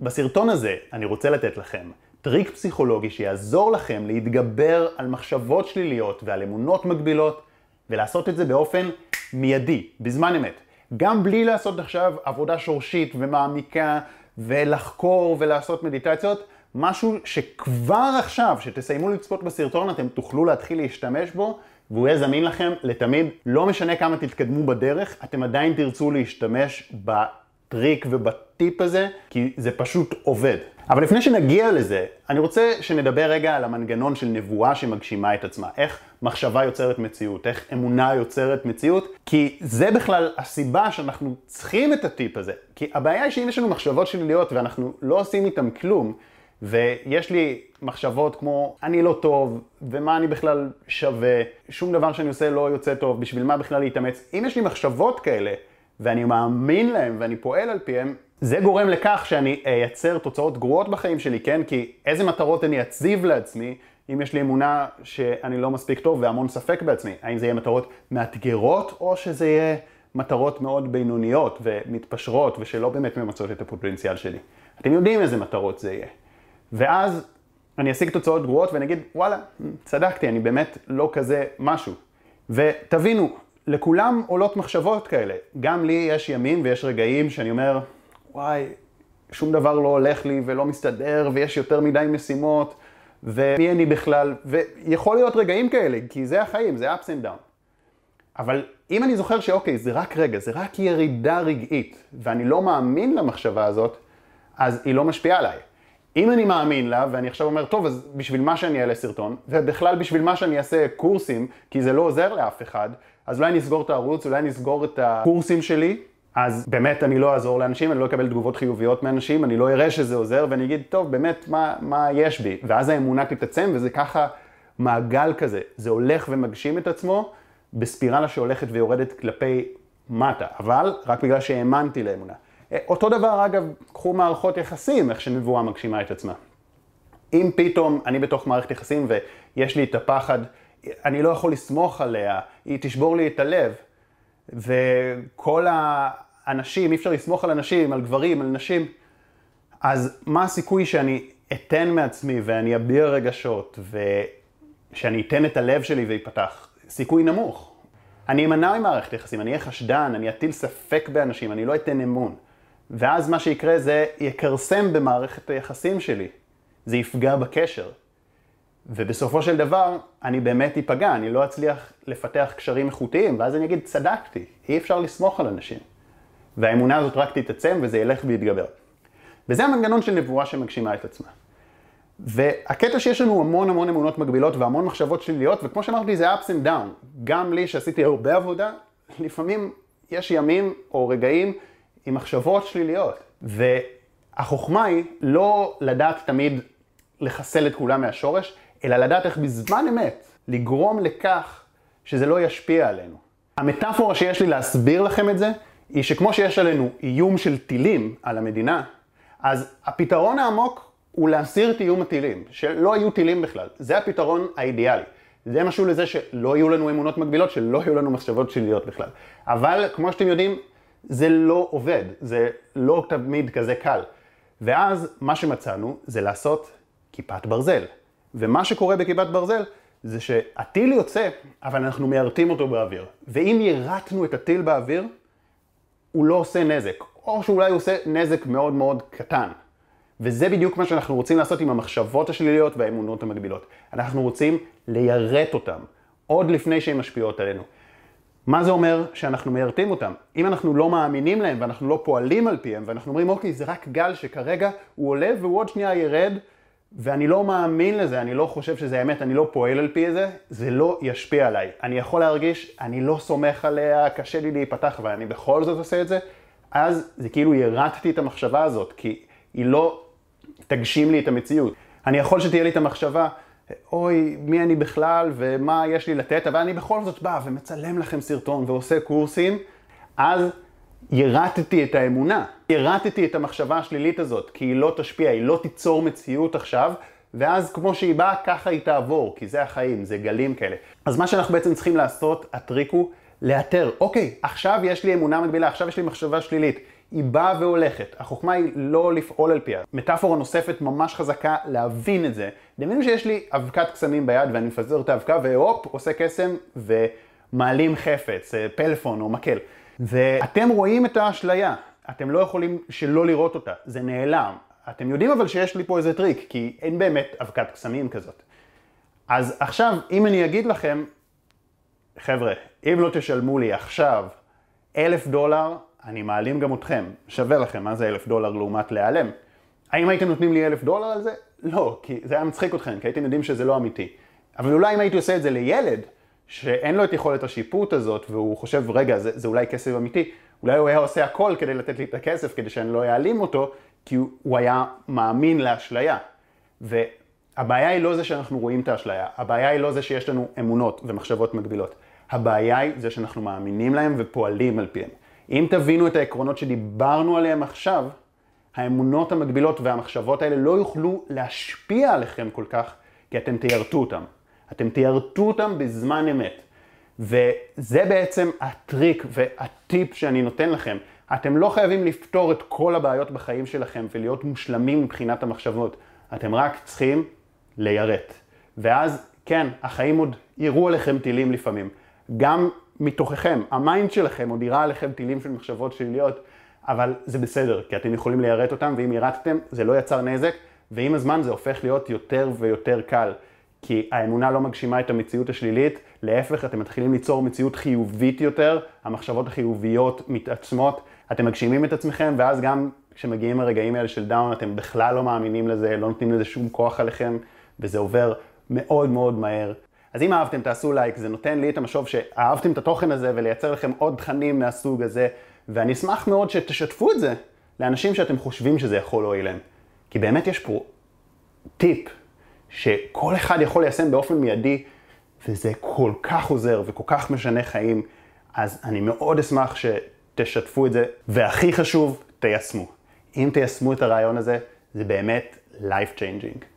בסרטון הזה אני רוצה לתת לכם טריק פסיכולוגי שיעזור לכם להתגבר על מחשבות שליליות ועל אמונות מגבילות ולעשות את זה באופן מיידי, בזמן אמת. גם בלי לעשות עכשיו עבודה שורשית ומעמיקה ולחקור ולעשות מדיטציות, משהו שכבר עכשיו, שתסיימו לצפות בסרטון, אתם תוכלו להתחיל להשתמש בו והוא יהיה זמין לכם לתמיד. לא משנה כמה תתקדמו בדרך, אתם עדיין תרצו להשתמש בטריק ובטיפ הזה, כי זה פשוט עובד. אבל לפני שנגיע לזה, אני רוצה שנדבר רגע על המנגנון של נבואה שמגשימה את עצמה. איך מחשבה יוצרת מציאות, איך אמונה יוצרת מציאות, כי זה בכלל הסיבה שאנחנו צריכים את הטיפ הזה. כי הבעיה היא שאם יש לנו מחשבות שליליות ואנחנו לא עושים איתן כלום, ויש לי מחשבות כמו אני לא טוב, ומה אני בכלל שווה, שום דבר שאני עושה לא יוצא טוב, בשביל מה בכלל להתאמץ. אם יש לי מחשבות כאלה, ואני מאמין להם ואני פועל על פיהם, זה גורם לכך שאני אייצר תוצאות גרועות בחיים שלי, כן? כי איזה מטרות אני אציב לעצמי אם יש לי אמונה שאני לא מספיק טוב והמון ספק בעצמי? האם זה יהיה מטרות מאתגרות או שזה יהיה מטרות מאוד בינוניות ומתפשרות ושלא באמת ממצות את הפוטנציאל שלי? אתם יודעים איזה מטרות זה יהיה. ואז אני אשיג תוצאות גרועות ואני אגיד, וואלה, צדקתי, אני באמת לא כזה משהו. ותבינו, לכולם עולות מחשבות כאלה. גם לי יש ימים ויש רגעים שאני אומר, וואי, שום דבר לא הולך לי ולא מסתדר ויש יותר מדי משימות ומי אני בכלל, ויכול להיות רגעים כאלה, כי זה החיים, זה ups and down. אבל אם אני זוכר שאוקיי, זה רק רגע, זה רק ירידה רגעית, ואני לא מאמין למחשבה הזאת, אז היא לא משפיעה עליי. אם אני מאמין לה, ואני עכשיו אומר, טוב, אז בשביל מה שאני אעלה סרטון, ובכלל בשביל מה שאני אעשה קורסים, כי זה לא עוזר לאף אחד, אז אולי אני אסגור את הערוץ, אולי אני אסגור את הקורסים שלי, אז באמת אני לא אעזור לאנשים, אני לא אקבל תגובות חיוביות מאנשים, אני לא אראה שזה עוזר, ואני אגיד, טוב, באמת, מה, מה יש בי? ואז האמונה תתעצם, וזה ככה מעגל כזה. זה הולך ומגשים את עצמו בספירלה שהולכת ויורדת כלפי מטה, אבל רק בגלל שהאמנתי לאמונה. אותו דבר, אגב, קחו מערכות יחסים, איך שנבואה מגשימה את עצמה. אם פתאום אני בתוך מערכת יחסים ויש לי את הפחד, אני לא יכול לסמוך עליה, היא תשבור לי את הלב. וכל האנשים, אי אפשר לסמוך על אנשים, על גברים, על נשים, אז מה הסיכוי שאני אתן מעצמי ואני אביע רגשות ושאני אתן את הלב שלי ויפתח? סיכוי נמוך. אני אמנע ממערכת יחסים, אני אהיה חשדן, אני אטיל ספק באנשים, אני לא אתן אמון. ואז מה שיקרה זה יכרסם במערכת היחסים שלי. זה יפגע בקשר. ובסופו של דבר, אני באמת איפגע, אני לא אצליח לפתח קשרים איכותיים, ואז אני אגיד, צדקתי, אי אפשר לסמוך על אנשים. והאמונה הזאת רק תתעצם וזה ילך ויתגבר. וזה המנגנון של נבואה שמגשימה את עצמה. והקטע שיש לנו המון המון אמונות מגבילות והמון מחשבות שליליות, וכמו שאמרתי, זה ups and down. גם לי, שעשיתי הרבה עבודה, לפעמים יש ימים או רגעים עם מחשבות שליליות. והחוכמה היא לא לדעת תמיד לחסל את כולם מהשורש, אלא לדעת איך בזמן אמת לגרום לכך שזה לא ישפיע עלינו. המטאפורה שיש לי להסביר לכם את זה, היא שכמו שיש עלינו איום של טילים על המדינה, אז הפתרון העמוק הוא להסיר את איום הטילים, שלא יהיו טילים בכלל. זה הפתרון האידיאלי. זה משהו לזה שלא יהיו לנו אמונות מגבילות, שלא יהיו לנו מחשבות שליליות בכלל. אבל כמו שאתם יודעים, זה לא עובד, זה לא תמיד כזה קל. ואז מה שמצאנו זה לעשות כיפת ברזל. ומה שקורה בכיפת ברזל זה שהטיל יוצא, אבל אנחנו מיירטים אותו באוויר. ואם יירטנו את הטיל באוויר, הוא לא עושה נזק, או שאולי הוא עושה נזק מאוד מאוד קטן. וזה בדיוק מה שאנחנו רוצים לעשות עם המחשבות השליליות והאמונות המגבילות. אנחנו רוצים ליירט אותם, עוד לפני שהן משפיעות עלינו. מה זה אומר שאנחנו מיירטים אותם? אם אנחנו לא מאמינים להם ואנחנו לא פועלים על פיהם, ואנחנו אומרים, אוקיי, זה רק גל שכרגע הוא עולה והוא עוד שנייה ירד, ואני לא מאמין לזה, אני לא חושב שזה אמת, אני לא פועל על פי זה, זה לא ישפיע עליי. אני יכול להרגיש, אני לא סומך עליה, קשה לי להיפתח, אבל אני בכל זאת עושה את זה, אז זה כאילו ירדתי את המחשבה הזאת, כי היא לא תגשים לי את המציאות. אני יכול שתהיה לי את המחשבה, אוי, מי אני בכלל ומה יש לי לתת, אבל אני בכל זאת בא ומצלם לכם סרטון ועושה קורסים, אז ירטתי את האמונה, ירטתי את המחשבה השלילית הזאת, כי היא לא תשפיע, היא לא תיצור מציאות עכשיו, ואז כמו שהיא באה, ככה היא תעבור, כי זה החיים, זה גלים כאלה. אז מה שאנחנו בעצם צריכים לעשות, הטריק הוא לאתר, אוקיי, עכשיו יש לי אמונה מגבילה, עכשיו יש לי מחשבה שלילית. היא באה והולכת. החוכמה היא לא לפעול על פיה. מטאפורה נוספת ממש חזקה להבין את זה. דמיינו שיש לי אבקת קסמים ביד ואני מפזר את האבקה והופ, עושה קסם ומעלים חפץ, אה, פלאפון או מקל. ואתם רואים את האשליה, אתם לא יכולים שלא לראות אותה, זה נעלם. אתם יודעים אבל שיש לי פה איזה טריק, כי אין באמת אבקת קסמים כזאת. אז עכשיו, אם אני אגיד לכם, חבר'ה, אם לא תשלמו לי עכשיו אלף דולר, אני מעלים גם אתכם. שווה לכם, מה זה אלף דולר לעומת להיעלם? האם הייתם נותנים לי אלף דולר על זה? לא, כי זה היה מצחיק אתכם, כי הייתם יודעים שזה לא אמיתי. אבל אולי אם הייתי עושה את זה לילד, שאין לו את יכולת השיפוט הזאת, והוא חושב, רגע, זה, זה אולי כסף אמיתי, אולי הוא היה עושה הכל כדי לתת לי את הכסף, כדי שאני לא אעלים אותו, כי הוא, היה מאמין לאשליה. והבעיה היא לא זה שאנחנו רואים את האשליה, הבעיה היא לא זה שיש לנו אמונות ומחשבות מגבילות. הבעיה היא זה שאנחנו מאמינים להם ופועלים על פיהם. אם תבינו את העקרונות שדיברנו עליהם עכשיו, האמונות המגבילות והמחשבות האלה לא יוכלו להשפיע עליכם כל כך, כי אתם תיירטו אותם. אתם תיירטו אותם בזמן אמת. וזה בעצם הטריק והטיפ שאני נותן לכם. אתם לא חייבים לפתור את כל הבעיות בחיים שלכם ולהיות מושלמים מבחינת המחשבות. אתם רק צריכים ליירט. ואז, כן, החיים עוד יירו עליכם טילים לפעמים. גם מתוככם, ה mind שלכם עוד יירה עליכם טילים של מחשבות שליליות, אבל זה בסדר, כי אתם יכולים ליירט אותם, ואם יירטתם, זה לא יצר נזק, ועם הזמן זה הופך להיות יותר ויותר קל. כי האמונה לא מגשימה את המציאות השלילית, להפך, אתם מתחילים ליצור מציאות חיובית יותר, המחשבות החיוביות מתעצמות, אתם מגשימים את עצמכם, ואז גם כשמגיעים הרגעים האלה של down, אתם בכלל לא מאמינים לזה, לא נותנים לזה שום כוח עליכם, וזה עובר מאוד מאוד מהר. אז אם אהבתם, תעשו לייק, זה נותן לי את המשוב שאהבתם את התוכן הזה ולייצר לכם עוד תכנים מהסוג הזה, ואני אשמח מאוד שתשתפו את זה לאנשים שאתם חושבים שזה יכול להועיל להם. כי באמת יש פה טיפ שכל אחד יכול ליישם באופן מיידי, וזה כל כך עוזר וכל כך משנה חיים, אז אני מאוד אשמח שתשתפו את זה, והכי חשוב, תיישמו. אם תיישמו את הרעיון הזה, זה באמת life changing.